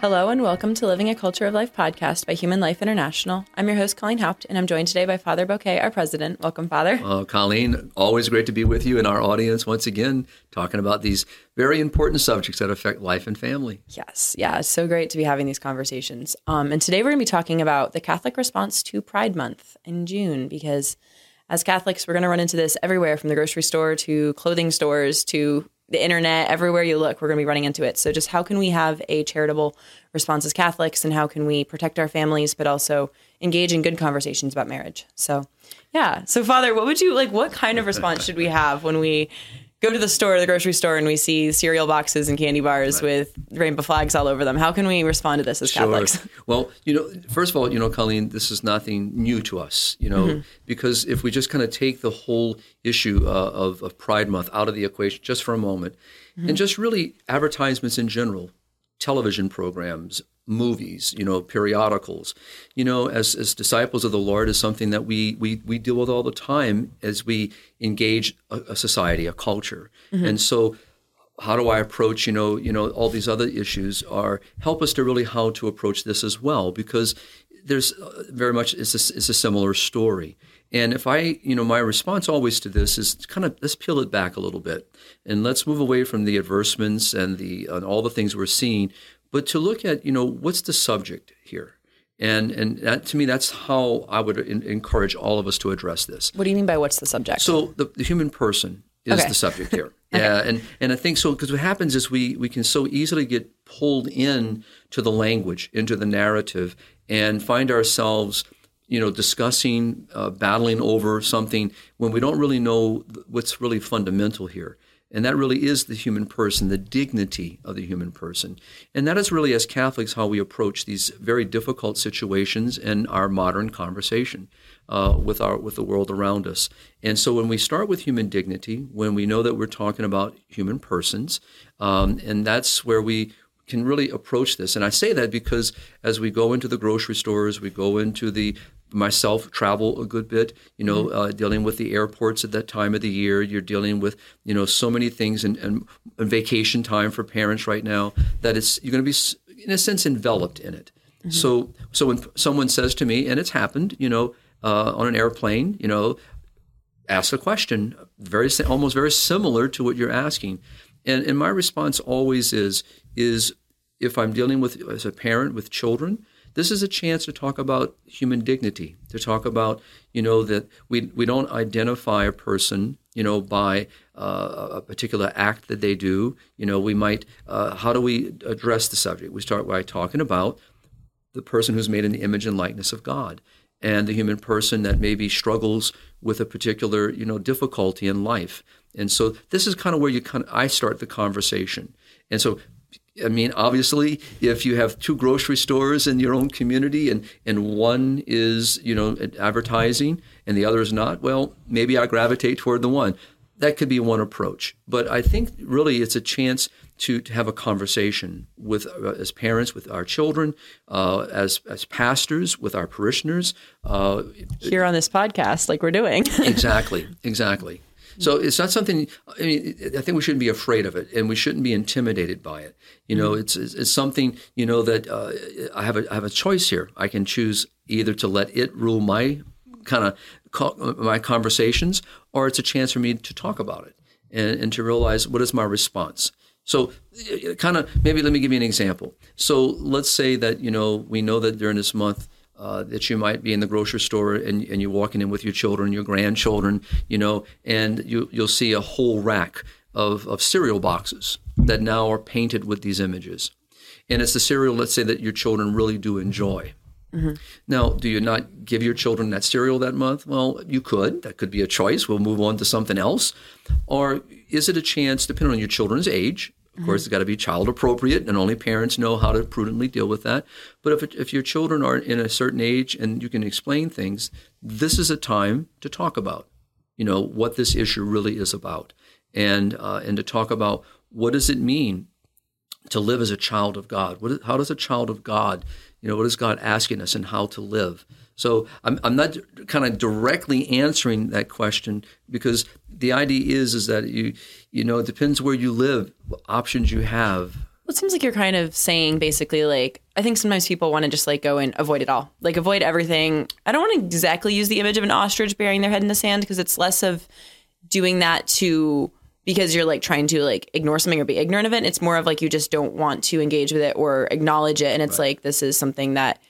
Hello and welcome to Living a Culture of Life podcast by Human Life International. I'm your host, Colleen Haupt, and I'm joined today by Father Boquet, our president. Welcome, Father. Uh, Colleen, always great to be with you and our audience once again, talking about these very important subjects that affect life and family. Yes, yeah, it's so great to be having these conversations. Um, and today we're going to be talking about the Catholic response to Pride Month in June because as Catholics, we're going to run into this everywhere from the grocery store to clothing stores to the internet, everywhere you look, we're going to be running into it. So, just how can we have a charitable response as Catholics, and how can we protect our families, but also engage in good conversations about marriage? So, yeah. So, Father, what would you like? What kind of response should we have when we go to the store, the grocery store, and we see cereal boxes and candy bars right. with rainbow flags all over them. How can we respond to this as sure. Catholics? Well, you know, first of all, you know, Colleen, this is nothing new to us, you know, mm-hmm. because if we just kind of take the whole issue uh, of, of Pride Month out of the equation just for a moment, mm-hmm. and just really advertisements in general, television programs, movies, you know, periodicals, you know, as, as disciples of the Lord is something that we, we, we deal with all the time as we engage a, a society, a culture. Mm-hmm. And so how do I approach, you know, you know, all these other issues are help us to really how to approach this as well, because there's uh, very much, it's a, it's a similar story. And if I, you know, my response always to this is kind of let's peel it back a little bit and let's move away from the adversements and the and all the things we're seeing, but to look at, you know, what's the subject here? And and that, to me, that's how I would in, encourage all of us to address this. What do you mean by what's the subject? So the, the human person is okay. the subject here. okay. Yeah, and and I think so because what happens is we we can so easily get pulled in to the language, into the narrative, and find ourselves you know, discussing, uh, battling over something when we don't really know what's really fundamental here. And that really is the human person, the dignity of the human person. And that is really, as Catholics, how we approach these very difficult situations in our modern conversation uh, with, our, with the world around us. And so when we start with human dignity, when we know that we're talking about human persons, um, and that's where we can really approach this. And I say that because as we go into the grocery stores, we go into the myself travel a good bit you know mm-hmm. uh, dealing with the airports at that time of the year you're dealing with you know so many things and, and, and vacation time for parents right now that it's you're going to be in a sense enveloped in it mm-hmm. so so when someone says to me and it's happened you know uh, on an airplane you know ask a question very almost very similar to what you're asking and and my response always is is if i'm dealing with as a parent with children this is a chance to talk about human dignity, to talk about, you know, that we, we don't identify a person, you know, by uh, a particular act that they do. You know, we might, uh, how do we address the subject? We start by talking about the person who's made in the image and likeness of God and the human person that maybe struggles with a particular, you know, difficulty in life. And so this is kind of where you kind of, I start the conversation. And so I mean, obviously, if you have two grocery stores in your own community and, and one is, you know, advertising and the other is not, well, maybe I gravitate toward the one. That could be one approach. But I think really it's a chance to, to have a conversation with, uh, as parents, with our children, uh, as, as pastors, with our parishioners. Uh, Here on this podcast, like we're doing. exactly, exactly. So it's not something. I mean, I think we shouldn't be afraid of it, and we shouldn't be intimidated by it. You know, mm-hmm. it's, it's something you know that uh, I have a I have a choice here. I can choose either to let it rule my kind of my conversations, or it's a chance for me to talk about it and, and to realize what is my response. So, kind of maybe let me give you an example. So, let's say that you know we know that during this month uh, that you might be in the grocery store and, and you're walking in with your children, your grandchildren, you know, and you, you'll see a whole rack of, of cereal boxes that now are painted with these images. And it's the cereal, let's say, that your children really do enjoy. Mm-hmm. Now, do you not give your children that cereal that month? Well, you could. That could be a choice. We'll move on to something else. Or is it a chance, depending on your children's age, of course, it's got to be child appropriate, and only parents know how to prudently deal with that. But if, if your children are in a certain age and you can explain things, this is a time to talk about, you know, what this issue really is about, and uh, and to talk about what does it mean to live as a child of God. What, how does a child of God, you know, what is God asking us and how to live? So I'm, I'm not kind of directly answering that question because the idea is is that you you know it depends where you live, what options you have. Well, it seems like you're kind of saying basically like I think sometimes people want to just like go and avoid it all. Like avoid everything. I don't want to exactly use the image of an ostrich burying their head in the sand because it's less of doing that to because you're like trying to like ignore something or be ignorant of it. It's more of like you just don't want to engage with it or acknowledge it and it's right. like this is something that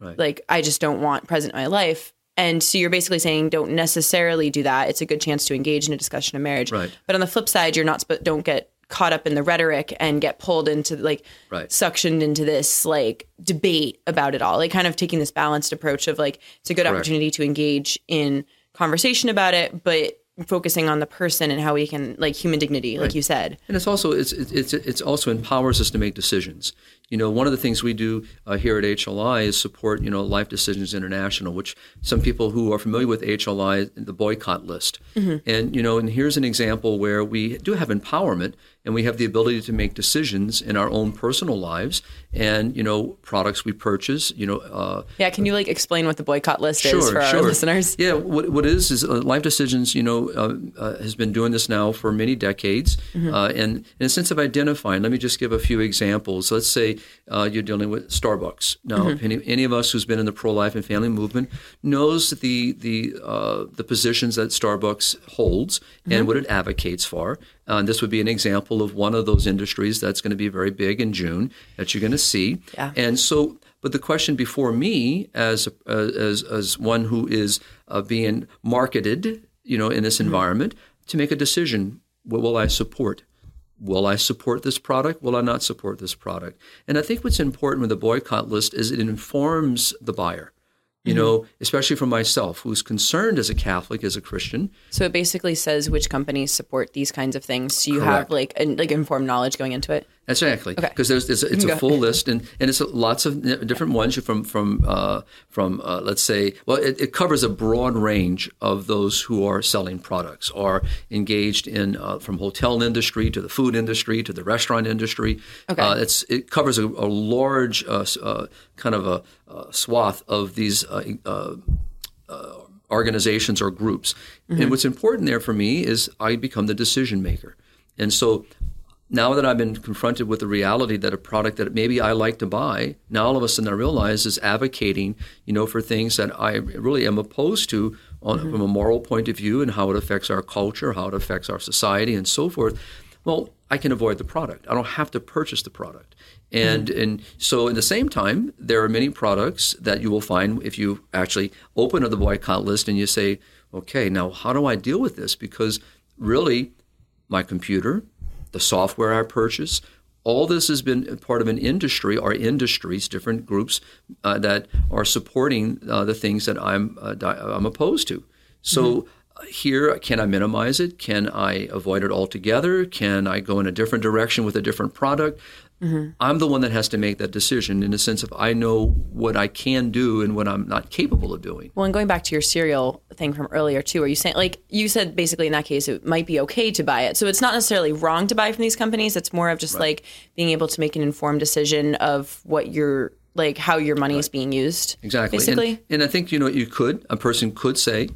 right. like I just don't want present in my life. And so you're basically saying don't necessarily do that. It's a good chance to engage in a discussion of marriage. Right. But on the flip side, you're not don't get caught up in the rhetoric and get pulled into like right. suctioned into this like debate about it all. Like kind of taking this balanced approach of like it's a good Correct. opportunity to engage in conversation about it, but focusing on the person and how we can like human dignity, right. like you said. And it's also it's it's it's also empowers us to make decisions. You know, one of the things we do uh, here at HLI is support, you know, Life Decisions International, which some people who are familiar with HLI, the boycott list. Mm-hmm. And, you know, and here's an example where we do have empowerment and we have the ability to make decisions in our own personal lives and, you know, products we purchase, you know. Uh, yeah, can you like explain what the boycott list sure, is for sure. our listeners? Yeah, what, what it is is uh, Life Decisions, you know, uh, uh, has been doing this now for many decades. Mm-hmm. Uh, and in a sense of identifying, let me just give a few examples. Let's say uh, you're dealing with Starbucks. Now, mm-hmm. any, any, of us who's been in the pro-life and family movement knows the the uh, the positions that Starbucks holds mm-hmm. and what it advocates for. Uh, and this would be an example of one of those industries that's going to be very big in June that you're going to see. Yeah. And so, but the question before me, as uh, as as one who is uh, being marketed, you know, in this mm-hmm. environment, to make a decision: what will I support? Will I support this product? Will I not support this product? And I think what's important with the boycott list is it informs the buyer you mm-hmm. know, especially for myself, who's concerned as a Catholic, as a Christian. So it basically says which companies support these kinds of things. So you Correct. have like like informed knowledge going into it. Exactly. Because there's, there's it's a full list and, and it's lots of different ones from from uh, from uh, let's say well it, it, covers a broad range of those who are selling products are engaged in uh, from hotel industry to the food industry to the restaurant industry. Okay. Uh, it's it covers a, a large uh, uh, kind of a, a, swath of these organizations or groups. Mm-hmm. And what's important there for me is I become the decision maker. And so now that I've been confronted with the reality that a product that maybe I like to buy, now all of a sudden I realize is advocating, you know, for things that I really am opposed to on, mm-hmm. from a moral point of view and how it affects our culture, how it affects our society, and so forth. Well, I can avoid the product. I don't have to purchase the product. And mm-hmm. and so at the same time, there are many products that you will find if you actually open up the boycott list and you say, okay, now how do I deal with this? Because really, my computer, the software I purchase. All this has been part of an industry or industries, different groups uh, that are supporting uh, the things that I'm uh, I'm opposed to. So. Mm-hmm here can i minimize it can i avoid it altogether can i go in a different direction with a different product Mm-hmm. I'm the one that has to make that decision in the sense of I know what I can do and what I'm not capable of doing. Well, and going back to your cereal thing from earlier too, are you saying like you said basically in that case it might be okay to buy it. So it's not necessarily wrong to buy from these companies. It's more of just right. like being able to make an informed decision of what you're like how your money right. is being used. Exactly. Basically. And, and I think you know what you could a person could say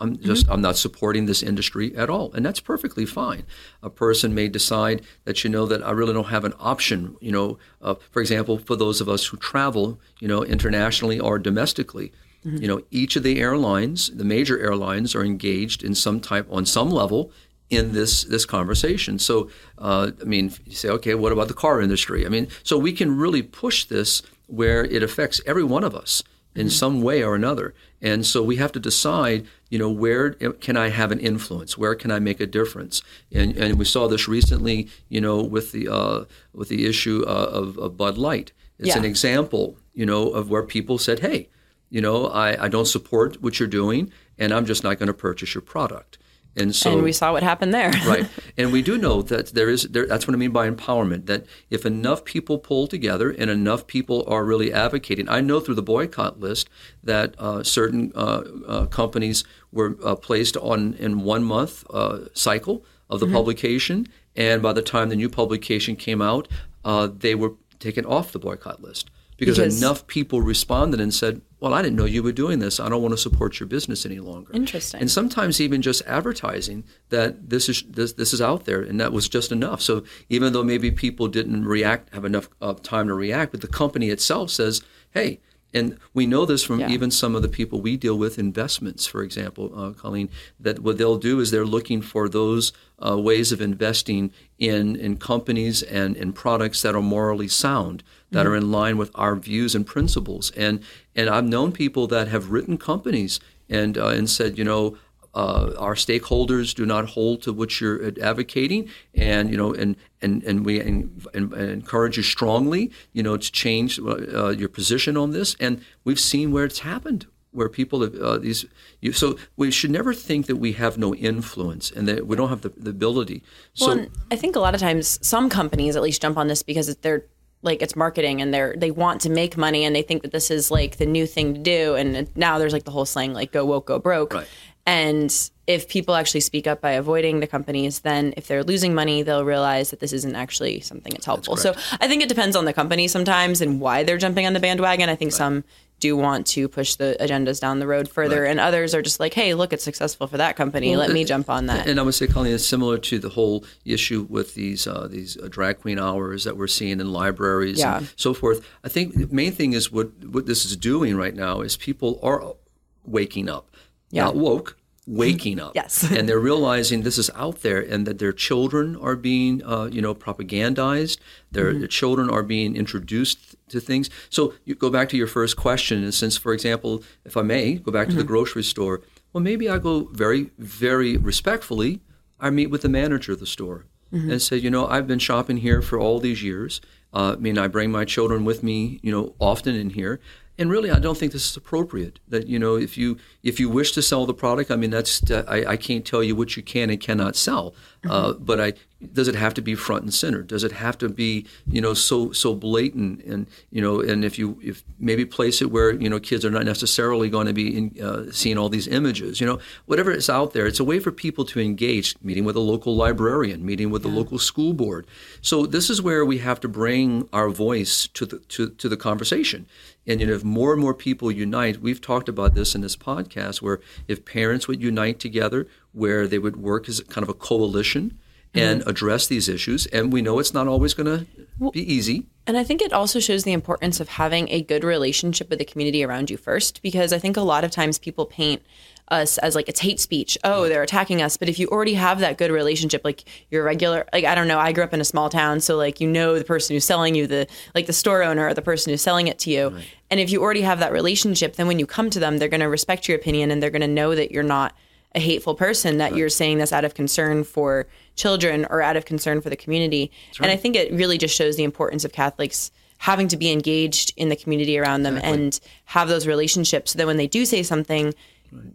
I'm just mm-hmm. I'm not supporting this industry at all, and that's perfectly fine. A person may decide that you know that I really don't have an option. You know, uh, for example, for those of us who travel, you know, internationally or domestically, mm-hmm. you know, each of the airlines, the major airlines, are engaged in some type on some level in this this conversation. So, uh, I mean, you say, okay, what about the car industry? I mean, so we can really push this where it affects every one of us in mm-hmm. some way or another. And so we have to decide, you know, where can I have an influence? Where can I make a difference? And, and we saw this recently, you know, with the uh, with the issue uh, of, of, Bud Light. It's yeah. an example, you know, of where people said, hey, you know, I, I don't support what you're doing, and I'm just not going to purchase your product. And so, and we saw what happened there. right, and we do know that there is there, that's what I mean by empowerment. That if enough people pull together and enough people are really advocating, I know through the boycott list that uh, certain uh, uh, companies were uh, placed on in one month uh, cycle of the mm-hmm. publication, and by the time the new publication came out, uh, they were taken off the boycott list because, because enough people responded and said, well, I didn't know you were doing this. I don't want to support your business any longer. Interesting. And sometimes even just advertising that this is this, this is out there, and that was just enough. So even though maybe people didn't react, have enough uh, time to react, but the company itself says, hey. And we know this from yeah. even some of the people we deal with, investments, for example, uh, Colleen, that what they'll do is they're looking for those uh, ways of investing in, in companies and in products that are morally sound that mm-hmm. are in line with our views and principles. And and I've known people that have written companies and uh, and said, you know, uh, our stakeholders do not hold to what you're advocating, and you know, and and and we and encourage you strongly, you know, to change uh, your position on this. And we've seen where it's happened where people have uh, these. You, so we should never think that we have no influence and that we don't have the, the ability. So well, I think a lot of times some companies at least jump on this because they're like it's marketing and they're they want to make money and they think that this is like the new thing to do and now there's like the whole slang like go woke go broke right. And if people actually speak up by avoiding the companies then if they're losing money they'll realize that this isn't actually something that's helpful that's so i think it depends on the company sometimes and why they're jumping on the bandwagon i think right. some do want to push the agendas down the road further, right. and others are just like, "Hey, look, it's successful for that company. Well, Let me jump on that." And I would say, Colleen, it's similar to the whole issue with these uh, these uh, drag queen hours that we're seeing in libraries yeah. and so forth. I think the main thing is what what this is doing right now is people are waking up, yeah. not woke, waking up. yes. and they're realizing this is out there and that their children are being, uh, you know, propagandized. Their, mm-hmm. their, children are being introduced to things. So you go back to your first question. And since, for example, if I may, go back to mm-hmm. the grocery store. Well, maybe I go very, very respectfully. I meet with the manager of the store mm-hmm. and say, you know, I've been shopping here for all these years. Uh, I mean, I bring my children with me, you know, often in here and really, I don't think this is appropriate. That you know, if you if you wish to sell the product, I mean, that's I, I can't tell you what you can and cannot sell. Uh, mm-hmm. Uh, but I does it have to be front and center? Does it have to be you know so so blatant? And you know, and if you if maybe place it where you know kids are not necessarily going to be in, uh, seeing all these images. You know, whatever is out there, it's a way for people to engage. Meeting with a local librarian, meeting with yeah. the local school board. So this is where we have to bring our voice to the to, to the conversation. And you know, if more and more people unite, we've talked about this in this podcast, where if parents would unite together, where they would work as kind of a coalition and mm-hmm. address these issues. And we know it's not always going to be easy. And I think it also shows the importance of having a good relationship with the community around you first, because I think a lot of times people paint us as like it's hate speech. Oh, they're attacking us. But if you already have that good relationship, like you're regular, like I don't know, I grew up in a small town, so like you know the person who's selling you the like the store owner or the person who's selling it to you. Right. And if you already have that relationship, then when you come to them, they're going to respect your opinion and they're going to know that you're not a hateful person that right. you're saying this out of concern for children or out of concern for the community. Right. And I think it really just shows the importance of Catholics having to be engaged in the community around them exactly. and have those relationships so that when they do say something.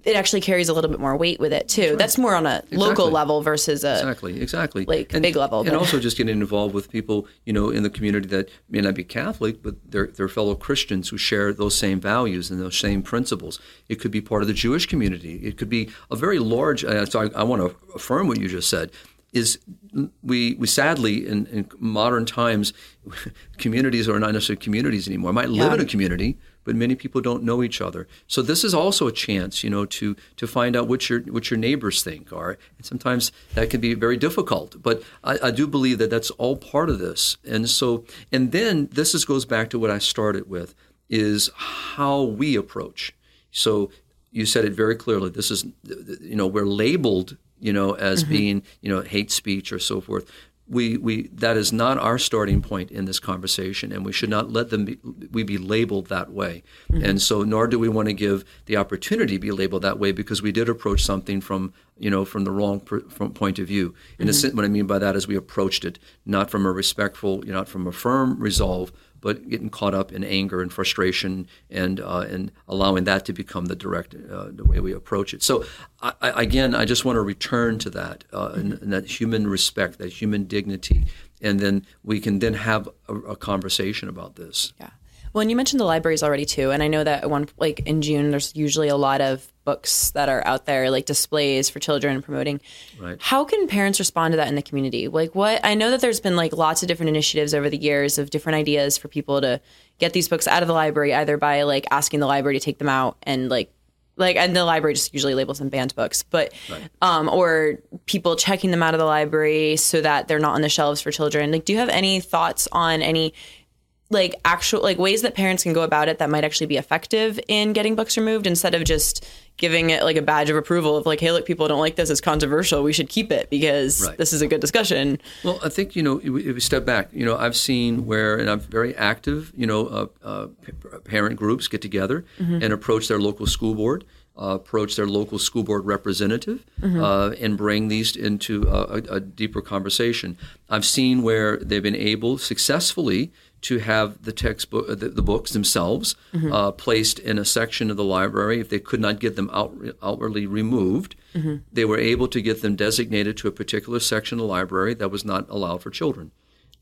It actually carries a little bit more weight with it too. That's, right. That's more on a exactly. local level versus a exactly, exactly, like and, big level. And also just getting involved with people, you know, in the community that may not be Catholic, but they're, they're fellow Christians who share those same values and those same principles. It could be part of the Jewish community. It could be a very large. Uh, so I, I want to affirm what you just said is we we sadly in, in modern times communities are not necessarily communities anymore. I might live yeah. in a community, but many people don't know each other. So this is also a chance, you know, to to find out what your what your neighbors think are. And sometimes that can be very difficult. But I, I do believe that that's all part of this. And so and then this is goes back to what I started with is how we approach. So you said it very clearly. This is, you know, we're labeled you know, as mm-hmm. being, you know, hate speech or so forth. We, we that is not our starting point in this conversation, and we should not let them be, we be labeled that way. Mm-hmm. And so, nor do we want to give the opportunity to be labeled that way because we did approach something from you know from the wrong per, from point of view. In mm-hmm. a sense, what I mean by that is we approached it not from a respectful, you know, not from a firm resolve, but getting caught up in anger and frustration and uh, and allowing that to become the direct uh, the way we approach it. So I, I, again, I just want to return to that uh, and, and, that human respect, that human dignity, and then we can then have a, a conversation about this. Yeah. Well, and you mentioned the libraries already too, and I know that one like in June there's usually a lot of books that are out there like displays for children promoting. Right. How can parents respond to that in the community? Like what I know that there's been like lots of different initiatives over the years of different ideas for people to get these books out of the library either by like asking the library to take them out and like like and the library just usually labels them banned books but right. um or people checking them out of the library so that they're not on the shelves for children like do you have any thoughts on any like actual like ways that parents can go about it that might actually be effective in getting books removed instead of just giving it like a badge of approval of like hey look people don't like this it's controversial we should keep it because right. this is a good discussion well i think you know if we step back you know i've seen where and i'm very active you know uh, uh, parent groups get together mm-hmm. and approach their local school board uh, approach their local school board representative mm-hmm. uh, and bring these into a, a, deeper conversation. I've seen where they've been able successfully to have the textbook, uh, the, the books themselves, mm-hmm. uh, placed in a section of the library. If they could not get them out, outwardly removed, mm-hmm. they were able to get them designated to a particular section of the library that was not allowed for children.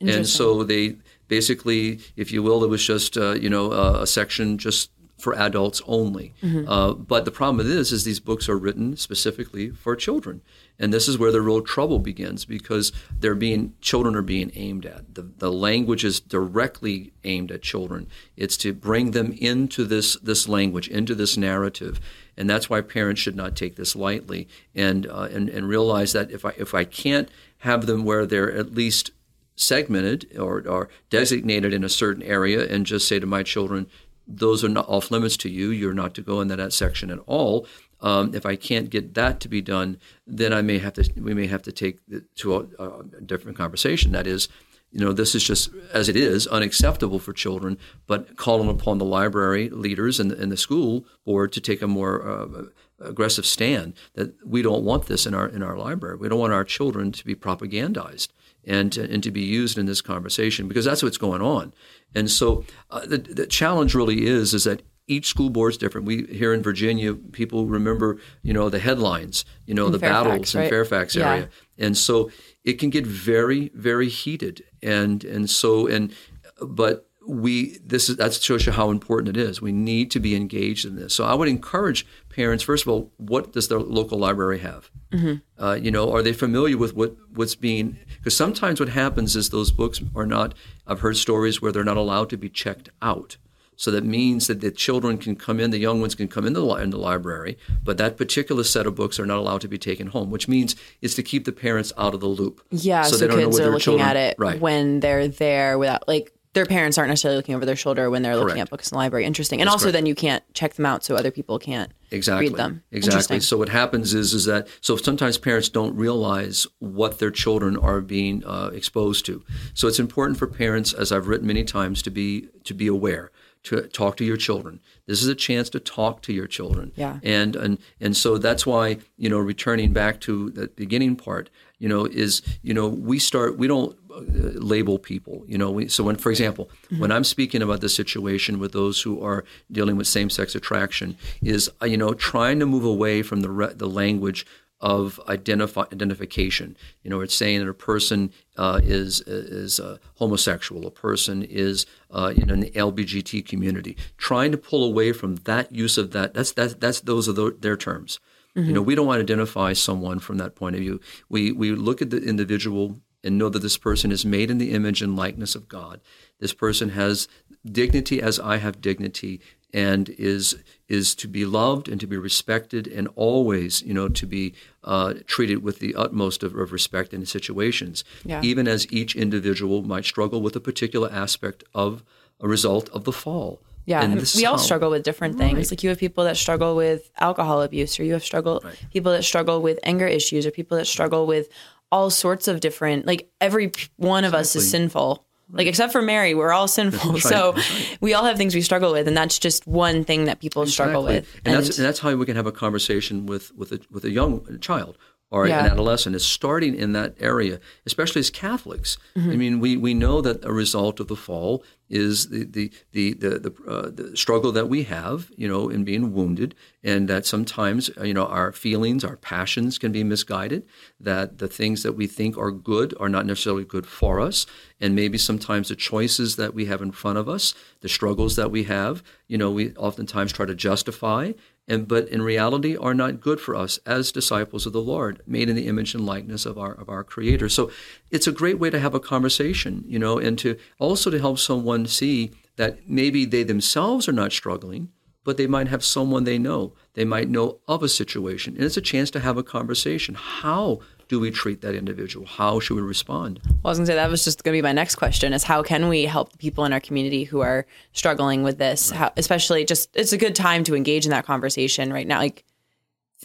And so they basically, if you will, it was just uh, you know uh, a section just for adults only. Mm-hmm. Uh, but the problem is, is these books are written specifically for children, and this is where the real trouble begins because they're being children are being aimed at. The the language is directly aimed at children. It's to bring them into this this language, into this narrative, and that's why parents should not take this lightly and uh, and and realize that if I if I can't have them where they're at least segmented or, or designated in a certain area and just say to my children those are not off limits to you. You're not to go in that section at all. Um, if I can't get that to be done, then I may have to. We may have to take to a, a, different conversation. That is, you know, this is just as it is unacceptable for children. But calling upon the library leaders and, and the school board to take a more uh, aggressive stand that we don't want this in our in our library. We don't want our children to be propagandized and and to be used in this conversation because that's what's going on. And so uh, the, the challenge really is is that each school board is different. We here in Virginia, people remember, you know, the headlines, you know, in the Fairfax, battles right? in Fairfax area, yeah. and so it can get very, very heated. And and so and but we this is that shows you how important it is. We need to be engaged in this. So I would encourage parents first of all, what does their local library have? Mm-hmm. Uh, you know, are they familiar with what what's being? Because sometimes what happens is those books are not. I've heard stories where they're not allowed to be checked out. So that means that the children can come in, the young ones can come in the, in the library, but that particular set of books are not allowed to be taken home, which means it's to keep the parents out of the loop. Yeah, so, so kids are looking children, at it right. when they're there without like their parents aren't necessarily looking over their shoulder when they're looking at books in the library. Interesting. And That's also correct. then you can't check them out so other people can't exactly. read them. Exactly. So what happens is is that so sometimes parents don't realize what their children are being uh, exposed to. So it's important for parents, as I've written many times, to be to be aware to talk to your children. This is a chance to talk to your children. Yeah. And and and so that's why you know returning back to the beginning part, you know, is you know we start we don't label people. You know, we, so when for example, mm-hmm. when I'm speaking about the situation with those who are dealing with same-sex attraction, is uh, you know trying to move away from the re- the language of identify, identification. You know, it's saying that a person uh, is is uh, homosexual, a person is uh, in an LBGT community. Trying to pull away from that use of that. That's that's that's those are the, their terms. Mm-hmm. You know, we don't want to identify someone from that point of view. We we look at the individual and know that this person is made in the image and likeness of God. This person has dignity as I have dignity and is is to be loved and to be respected and always you know to be uh, treated with the utmost of, of respect in situations yeah. even as each individual might struggle with a particular aspect of a result of the fall yeah, we all struggle with different things. Right. Like you have people that struggle with alcohol abuse, or you have struggle right. people that struggle with anger issues, or people that struggle with all sorts of different. Like every one of us is sinful, like except for Mary, we're all sinful. Right, so right. we all have things we struggle with, and that's just one thing that people exactly. struggle with. And, and, that's and that's how we can have a conversation with with a, with a young child or yeah. an adolescent is starting in that area, especially as Catholics. Mm-hmm. I mean, we, we know that a result of the fall is the the the the, the, uh, the, struggle that we have, you know, in being wounded, and that sometimes you know our feelings, our passions can be misguided. That the things that we think are good are not necessarily good for us, and maybe sometimes the choices that we have in front of us, the struggles that we have, you know, we oftentimes try to justify and but in reality are not good for us as disciples of the Lord, made in the image and likeness of our of our Creator. So it's a great way to have a conversation, you know, and to also to help someone see that maybe they themselves are not struggling, but they might have someone they know. They might know of a situation. And it's a chance to have a conversation. How do we treat that individual? How should we respond? Well, I was going to say that was just going to be my next question: is how can we help the people in our community who are struggling with this? Right. How, especially, just it's a good time to engage in that conversation right now. Like,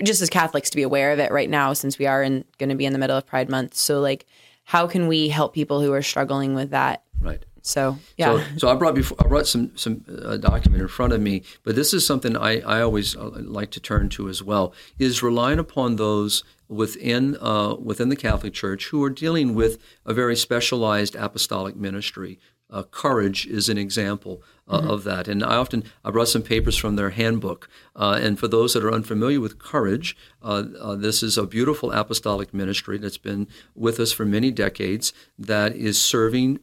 just as Catholics to be aware of it right now, since we are in, going to be in the middle of Pride Month. So, like, how can we help people who are struggling with that? Right. So yeah. So, so I brought before, I brought some some uh, document in front of me, but this is something I, I always uh, like to turn to as well. Is relying upon those within uh, within the Catholic Church who are dealing with a very specialized apostolic ministry. Uh, courage is an example uh, mm-hmm. of that, and I often I brought some papers from their handbook. Uh, and for those that are unfamiliar with courage, uh, uh, this is a beautiful apostolic ministry that's been with us for many decades. That is serving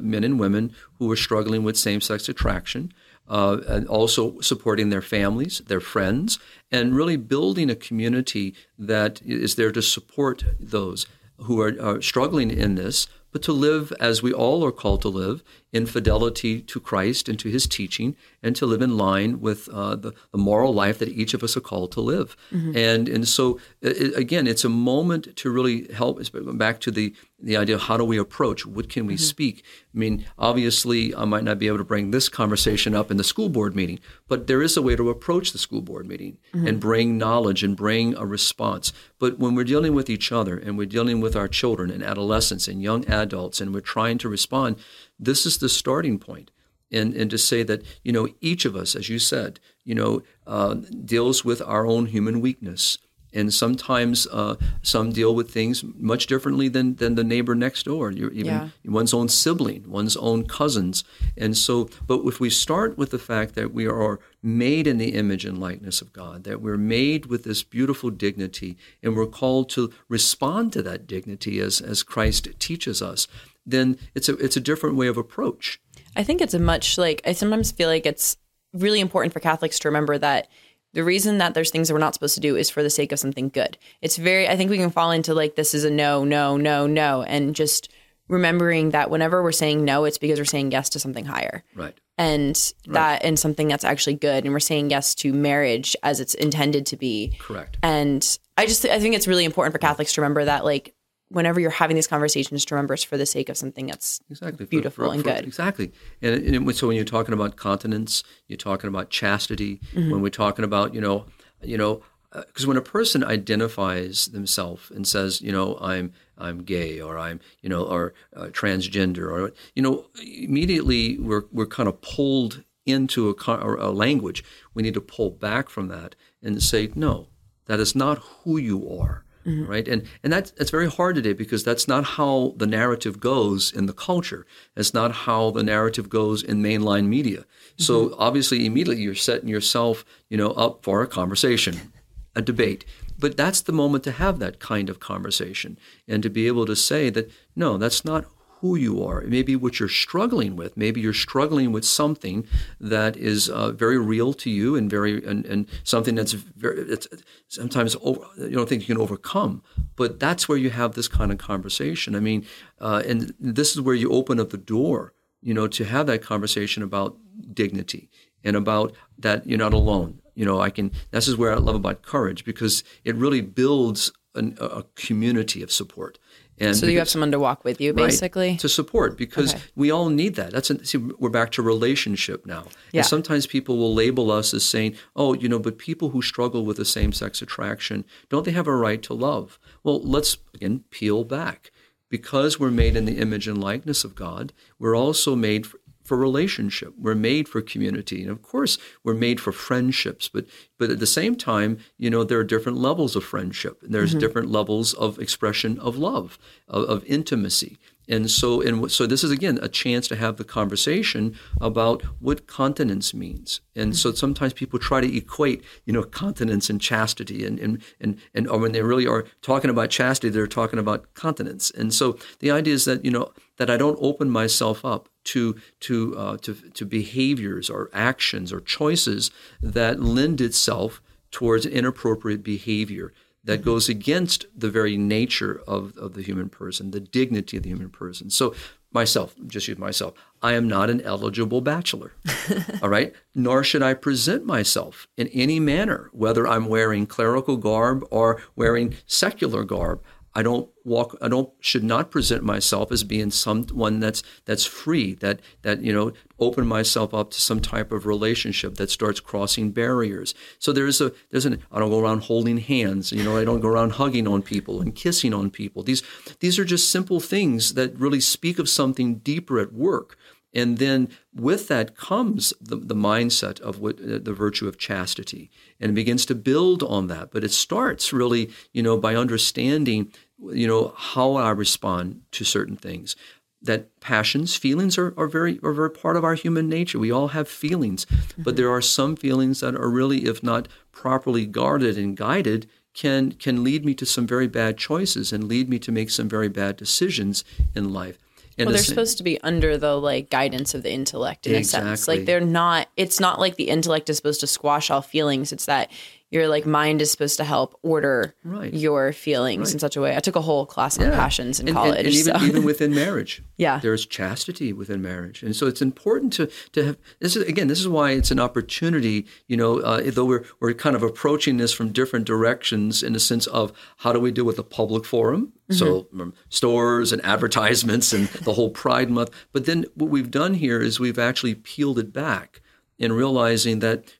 men and women who are struggling with same-sex attraction uh, and also supporting their families, their friends, and really building a community that is there to support those who are, are struggling in this, but to live as we all are called to live in fidelity to Christ and to his teaching, and to live in line with uh, the, the, moral life that each of us are called to live. Mm-hmm. And and so it, again, it's a moment to really help. Back to the the idea: of how do we approach? What can we mm-hmm. speak? I mean, obviously, I might not be able to bring this conversation up in the school board meeting, but there is a way to approach the school board meeting mm-hmm. and bring knowledge and bring a response. But when we're dealing with each other and we're dealing with our children and adolescents and young adults, and we're trying to respond this is the starting point. And, and to say that, you know, each of us, as you said, you know, uh, deals with our own human weakness and sometimes uh, some deal with things much differently than, than the neighbor next door, even yeah. one's own sibling, one's own cousins. And so, but if we start with the fact that we are made in the image and likeness of God, that we're made with this beautiful dignity, and we're called to respond to that dignity as, as Christ teaches us, then it's a it's a different way of approach. I think it's a much like I sometimes feel like it's really important for Catholics to remember that the reason that there's things that we're not supposed to do is for the sake of something good. It's very, I think we can fall into like, this is a no, no, no, no. And just remembering that whenever we're saying no, it's because we're saying yes to something higher. Right. And that, right. and something that's actually good. And we're saying yes to marriage as it's intended to be. Correct. And I just, I think it's really important for Catholics to remember that, like, whenever you're having these conversations to remember it's for the sake of something that's exactly beautiful for, for, and for, good. Exactly. And, and, so when you're talking about continence, you're talking about chastity. Mm-hmm. When we're talking about you know you know because uh, when a person identifies themselves and says you know I'm I'm gay or I'm you know or uh, transgender or you know immediately we're we're kind of pulled into a, a language. We need to pull back from that and say no, that is not who you are mm-hmm. right? And and that's that's very hard today because that's not how the narrative goes in the culture. It's not how the narrative goes in mainline media. Mm-hmm. So obviously, immediately you're setting yourself, you know, up for a conversation, a debate. But that's the moment to have that kind of conversation and to be able to say that no, that's not who you are. Maybe what you're struggling with. Maybe you're struggling with something that is uh, very real to you and very and, and something that's very it's sometimes over, you don't think you can overcome. But that's where you have this kind of conversation. I mean, uh, and this is where you open up the door, you know, to have that conversation about dignity and about that you're not alone. You know, I can. This is where I love about courage because it really builds an, a community of support. And so because, you have someone to walk with you, basically, right, to support because okay. we all need that. That's a, see, we're back to relationship now. Yeah. And sometimes people will label us as saying, "Oh, you know," but people who struggle with the same-sex attraction don't they have a right to love? Well, let's again peel back. Because we're made in the image and likeness of God, we're also made for relationship. We're made for community. And of course, we're made for friendships. But but at the same time, you know, there are different levels of friendship. And there's mm-hmm. different levels of expression of love, of, of, intimacy. And so, and so this is again a chance to have the conversation about what continence means. And mm-hmm. so sometimes people try to equate, you know, continence and chastity, and and and and or when they really are talking about chastity, they're talking about continence. And so the idea is that you know that I don't open myself up to to uh, to to behaviors or actions or choices that lend itself towards inappropriate behavior that goes against the very nature of, of the human person, the dignity of the human person. So, myself, just use myself, I am not an eligible bachelor. all right? Nor should I present myself in any manner, whether I'm wearing clerical garb or wearing secular garb. I don't walk I don't should not present myself as being someone that's that's free that that you know open myself up to some type of relationship that starts crossing barriers. So there's a there's an I don't go around holding hands, you know, I don't go around hugging on people and kissing on people. These these are just simple things that really speak of something deeper at work. And then with that comes the, the mindset of what uh, the virtue of chastity and begins to build on that. But it starts really, you know, by understanding, you know, how I respond to certain things. That passions, feelings are, are very are very part of our human nature. We all have feelings, mm-hmm. but there are some feelings that are really, if not properly guarded and guided, can can lead me to some very bad choices and lead me to make some very bad decisions in life well, they're supposed to be under the like guidance of the intellect in exactly. a sense. Like they're not. It's not like the intellect is supposed to squash all feelings. It's that your like mind is supposed to help order right. your feelings right. in such a way. I took a whole class on yeah. passions in and, college. And, and even, even within marriage. yeah. There's chastity within marriage. And so it's important to, to have, this is, again, this is why it's an opportunity, you know, uh, though we're, we're kind of approaching this from different directions in the sense of how do we deal with the public forum? Mm-hmm. So um, stores and advertisements and the whole Pride Month. But then what we've done here is we've actually peeled it back in realizing that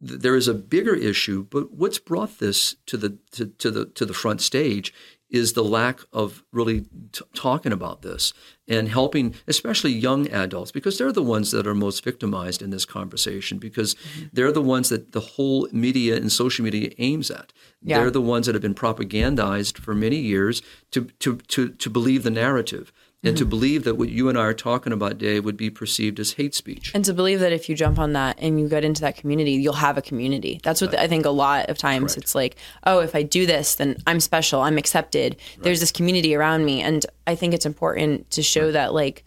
there is a bigger issue, but what's brought this to the to, to the to the front stage is the lack of really t- talking about this and helping, especially young adults, because they're the ones that are most victimized in this conversation, because mm-hmm. they're the ones that the whole media and social media aims at. Yeah. They're the ones that have been propagandized for many years to, to, to, to believe the narrative and to hmm. believe that what you and I are talking about today would be perceived as hate speech. And to believe that if you jump on that and you get into that community, you'll have a community. That's what right. I think a lot of times Correct. it's like, oh, if I do this, then I'm special, I'm accepted. Right. There's this community around me. And I think it's important to show right. that, like,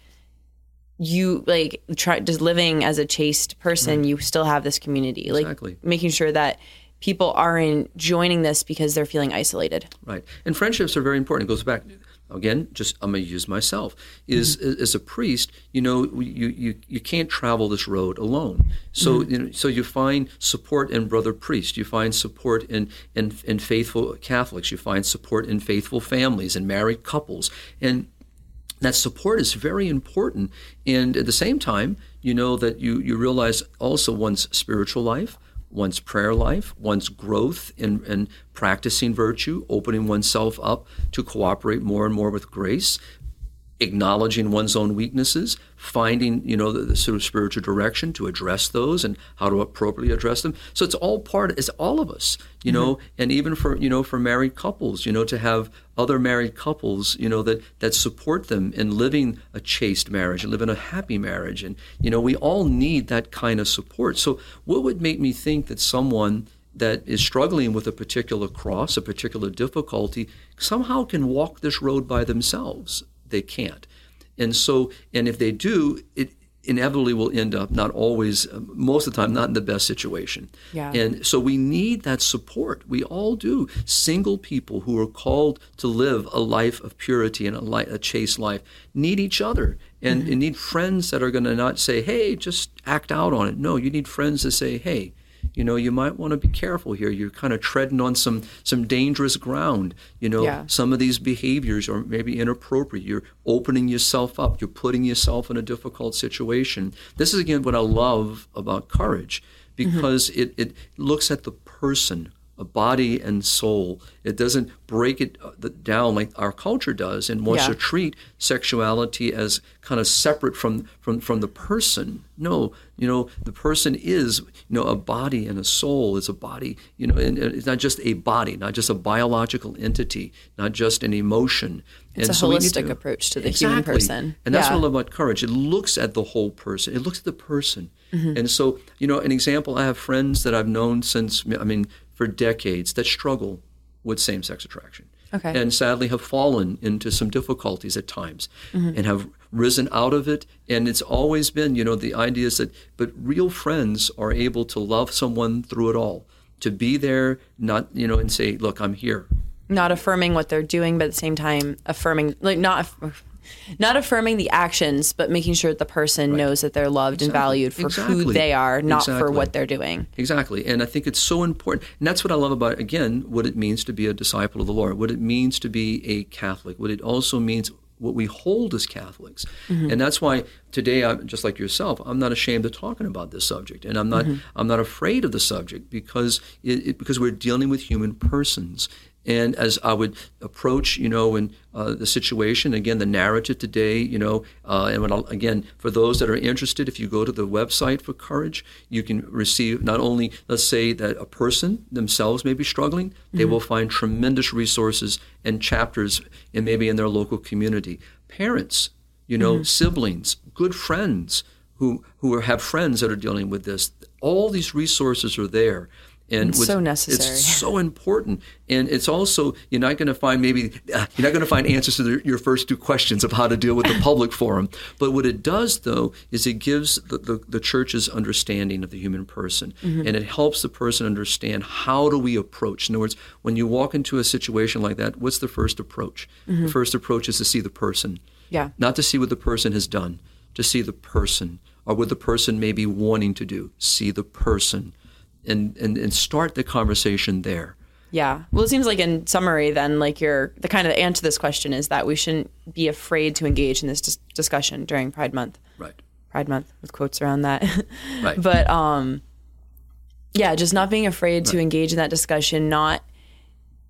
you like try just living as a chaste person, you still have this community. Exactly. Like making sure that people aren't joining this because they're feeling isolated. Right. And friendships are very important. It goes back again, just I'm going to use myself, is mm-hmm. as a priest, you know, you, you, you can't travel this road alone. So, mm-hmm. you know, so you find support in brother priests, you find support in, in, in faithful Catholics, you find support in faithful families and married couples. And that support is very important. And at the same time, you know that you, you realize also one's spiritual life, one's prayer life, one's growth in, in practicing virtue, opening oneself up to cooperate more and more with grace, acknowledging one's own weaknesses, finding you know the, the, sort of spiritual direction to address those and how to appropriately address them. So it's all part. It's all of us, you mm-hmm. know, and even for you know for married couples, you know, to have other married couples, you know, that that support them in living a chaste marriage and living a happy marriage, and you know, we all need that kind of support. So what would make me think that someone that is struggling with a particular cross, a particular difficulty, somehow can walk this road by themselves they can't. And so, and if they do, it inevitably will end up not always, most of the time, not in the best situation. Yeah. And so we need that support. We all do. Single people who are called to live a life of purity and a, life, a chaste life need each other and, mm-hmm. and need friends that are going to not say, hey, just act out on it. No, you need friends that say, hey, you know, you might want to be careful here. You're kind of treading on some some dangerous ground. You know, yeah. some of these behaviors are maybe inappropriate. You're opening yourself up. You're putting yourself in a difficult situation. This is again what I love about courage, because mm-hmm. it, it looks at the person body and soul. It doesn't break it uh, down like our culture does and wants yeah. to treat sexuality as kind of separate from, from, from the person. No, you know, the person is, you know, a body and a soul is a body, you know, and it's not just a body, not just a biological entity, not just an emotion. It's and a so holistic to, approach to the exactly. human person. And that's yeah. what I love about courage. It looks at the whole person. It looks at the person. Mm-hmm. And so, you know, an example, I have friends that I've known since, I mean, for decades that struggle with same sex attraction. Okay. And sadly have fallen into some difficulties at times mm-hmm. and have risen out of it. And it's always been, you know, the idea is that, but real friends are able to love someone through it all, to be there, not, you know, and say, look, I'm here. Not affirming what they're doing, but at the same time affirming, like, not not affirming the actions, but making sure that the person right. knows that they're loved exactly. and valued for exactly. who they are, not exactly. for what they're doing. Exactly. And I think it's so important. And that's what I love about, again, what it means to be a disciple of the Lord, what it means to be a Catholic, what it also means what we hold as Catholics. Mm-hmm. And that's why today I'm just like yourself, I'm not ashamed of talking about this subject and I'm not mm-hmm. I'm not afraid of the subject because it, it, because we're dealing with human persons and as I would approach, you know, in uh, the situation, again, the narrative today, you know, uh, and when I'll, again, for those that are interested, if you go to the website for Courage, you can receive not only, let's say, that a person themselves may be struggling, mm-hmm. they will find tremendous resources and chapters, and maybe in their local community. Parents, you know, mm-hmm. siblings, good friends who who have friends that are dealing with this. All these resources are there and it's so necessary. It's so important, and it's also you're not going to find maybe uh, you're not going to find answers to the, your first two questions of how to deal with the public forum. But what it does, though, is it gives the, the, the church's understanding of the human person, mm-hmm. and it helps the person understand how do we approach. In other words, when you walk into a situation like that, what's the first approach? Mm-hmm. The first approach is to see the person, yeah, not to see what the person has done, to see the person or what the person may be wanting to do. See the person and, and, and start the conversation there. Yeah. Well, it seems like in summary, then, like you're the kind of answer to this question is that we shouldn't be afraid to engage in this dis- discussion during Pride Month. Right. Pride Month with quotes around that. right. But um, yeah, just not being afraid right. to engage in that discussion. Not,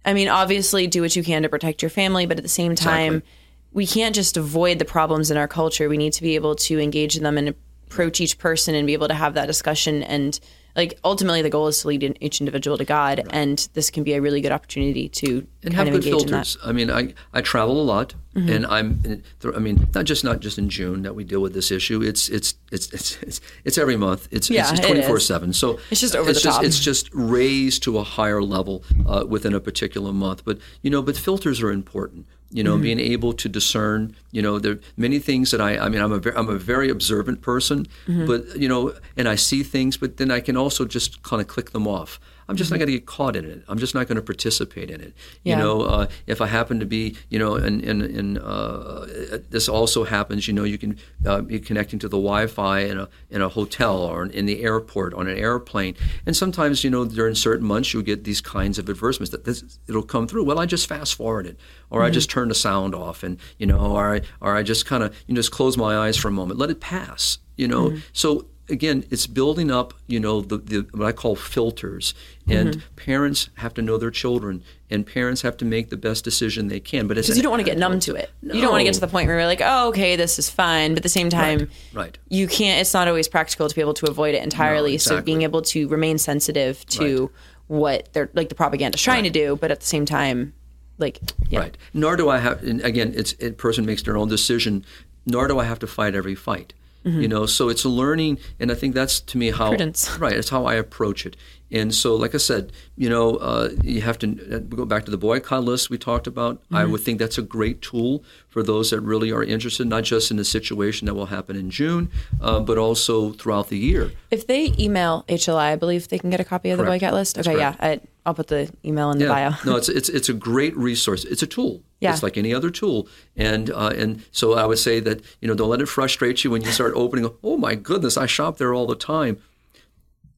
I mean, obviously, do what you can to protect your family, but at the same time, exactly. we can't just avoid the problems in our culture. We need to be able to engage in them and approach each person and be able to have that discussion and like ultimately the goal is to lead each individual to God, right. and this can be a really good opportunity to and have good filters. I mean, I, I travel a lot, mm-hmm. and I'm I mean not just not just in June that we deal with this issue. It's it's it's it's it's, it's every month. It's yeah, it's twenty four seven. So it's just over it's the just, top. It's just raised to a higher level uh, within a particular month. But you know, but filters are important you know, mm-hmm. being able to discern, you know, there are many things that I, I mean, I'm a, very, I'm a very observant person, mm-hmm. but, you know, and I see things, but then I can also just kind of click them off. I'm just mm-hmm. not going to get caught in it. I'm just not going to participate in it. Yeah. You know, uh, if I happen to be, you know, in, in, in uh, this also happens, you know, you can uh, be connecting to the Wi-Fi in a, in a hotel or in the airport on an airplane. And sometimes, you know, during certain months, you'll get these kinds of advertisements that this, it'll come through. Well, I just fast forward it or mm-hmm. I just turn the sound off and, you know, or I, or I just kind of, you know, just close my eyes for a moment, let it pass, you know. Mm-hmm. So again, it's building up, you know, the, the what I call filters. And mm-hmm. parents have to know their children, and parents have to make the best decision they can. But because you don't want to get numb to it, no. you don't want to get to the point where you're like, oh, okay, this is fine. But at the same time, right. right. you can't. It's not always practical to be able to avoid it entirely. No, exactly. So being able to remain sensitive to right. what they're like the propaganda is trying right. to do, but at the same time, like yeah. right. Nor do I have. again, it's a person makes their own decision. Nor do I have to fight every fight. Mm-hmm. You know, so it's a learning, and I think that's to me how Prudence. right. It's how I approach it. And so, like I said, you know, uh, you have to uh, go back to the boycott list we talked about. Mm-hmm. I would think that's a great tool for those that really are interested, not just in the situation that will happen in June, uh, but also throughout the year. If they email HLI, I believe they can get a copy of correct. the boycott list. okay, yeah, I, will put the email in yeah. the bio. no, it's it's it's a great resource. It's a tool. Yeah. It's like any other tool, and uh, and so I would say that you know don't let it frustrate you when you start opening. Oh my goodness, I shop there all the time.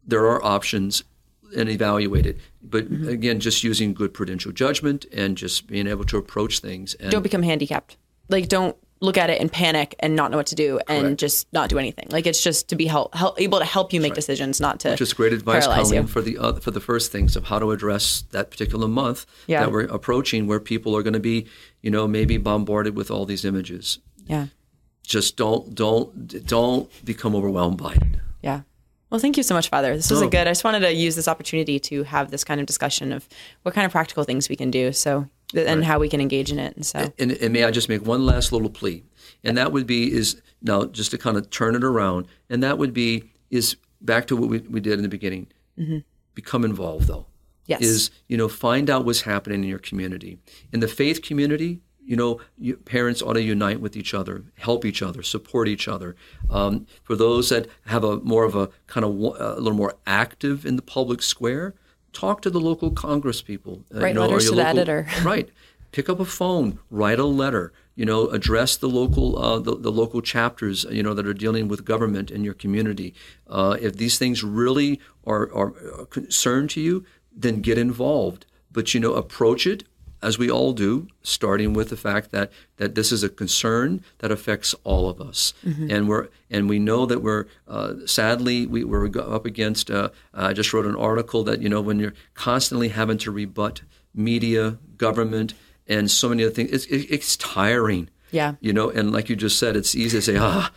There are options and evaluate it. But mm-hmm. again, just using good prudential judgment and just being able to approach things. And don't become handicapped. Like don't look at it and panic and not know what to do and Correct. just not do anything. Like it's just to be help, help able to help you make right. decisions, not to just great advice, Colleen, for the uh, for the first things of how to address that particular month yeah. that we're approaching, where people are going to be, you know, maybe bombarded with all these images. Yeah. Just don't don't don't become overwhelmed by it. Yeah. Well, thank you so much, Father. This was oh. a good. I just wanted to use this opportunity to have this kind of discussion of what kind of practical things we can do. So and right. how we can engage in it. And so, and, and, may I just make one last little plea, and that would be is now just to kind of turn it around, and that would be is back to what we, we did in the beginning. Mm-hmm. Become involved, though. Yes. Is you know find out what's happening in your community. In the faith community, you know, you, parents ought to unite with each other, help each other, support each other. Um, for those that have a more of a kind of a little more active in the public square, talk to the local congresspeople. Uh, write you know, letters to local, the editor. right. Pick up a phone, write a letter. You know, address the local uh, the, the, local chapters. You know that are dealing with government in your community. Uh, if these things really are, are a concern to you, then get involved. But you know, approach it as we all do, starting with the fact that that this is a concern that affects all of us, mm-hmm. and we're and we know that we're uh, sadly we, we're up against. Uh, I just wrote an article that you know when you're constantly having to rebut media, government, and so many other things, it's, it's tiring. Yeah, you know, and like you just said, it's easy to say ah.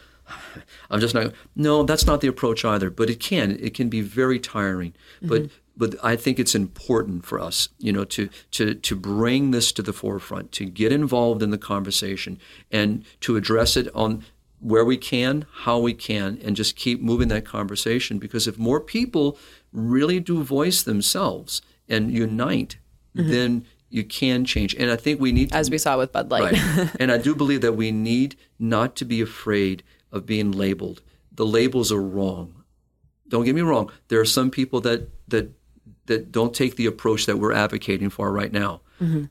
I'm just not. No, that's not the approach either. But it can. It can be very tiring. Mm-hmm. But but I think it's important for us, you know, to to to bring this to the forefront, to get involved in the conversation, and to address it on where we can, how we can, and just keep moving that conversation. Because if more people really do voice themselves and unite, mm-hmm. then you can change. And I think we need, to, as we saw with Bud Light, right. and I do believe that we need not to be afraid of being labeled. The labels are wrong. Don't get me wrong. There are some people that that that don't take the approach that we're advocating for right now. Mm-hmm.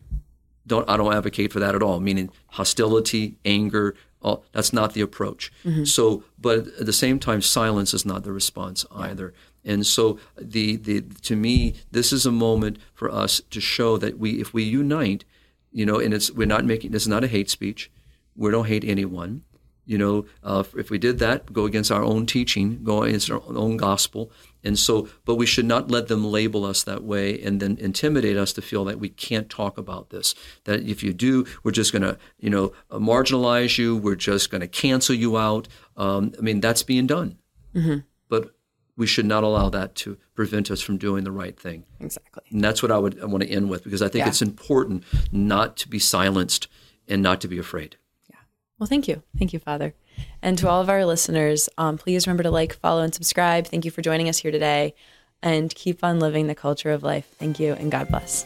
Don't I don't advocate for that at all. Meaning hostility, anger. All, that's not the approach. Mm-hmm. So, but at the same time, silence is not the response either. And so, the the to me, this is a moment for us to show that we, if we unite, you know, and it's we're not making this is not a hate speech. We don't hate anyone. You know, uh, if we did that, go against our own teaching, go against our own gospel. And so, but we should not let them label us that way and then intimidate us to feel that we can't talk about this. That if you do, we're just going to, you know, marginalize you. We're just going to cancel you out. Um, I mean, that's being done. Mm-hmm. But we should not allow that to prevent us from doing the right thing. Exactly. And that's what I would I want to end with because I think yeah. it's important not to be silenced and not to be afraid. Yeah. Well, thank you. Thank you, Father. And to all of our listeners, um, please remember to like, follow, and subscribe. Thank you for joining us here today. And keep on living the culture of life. Thank you, and God bless.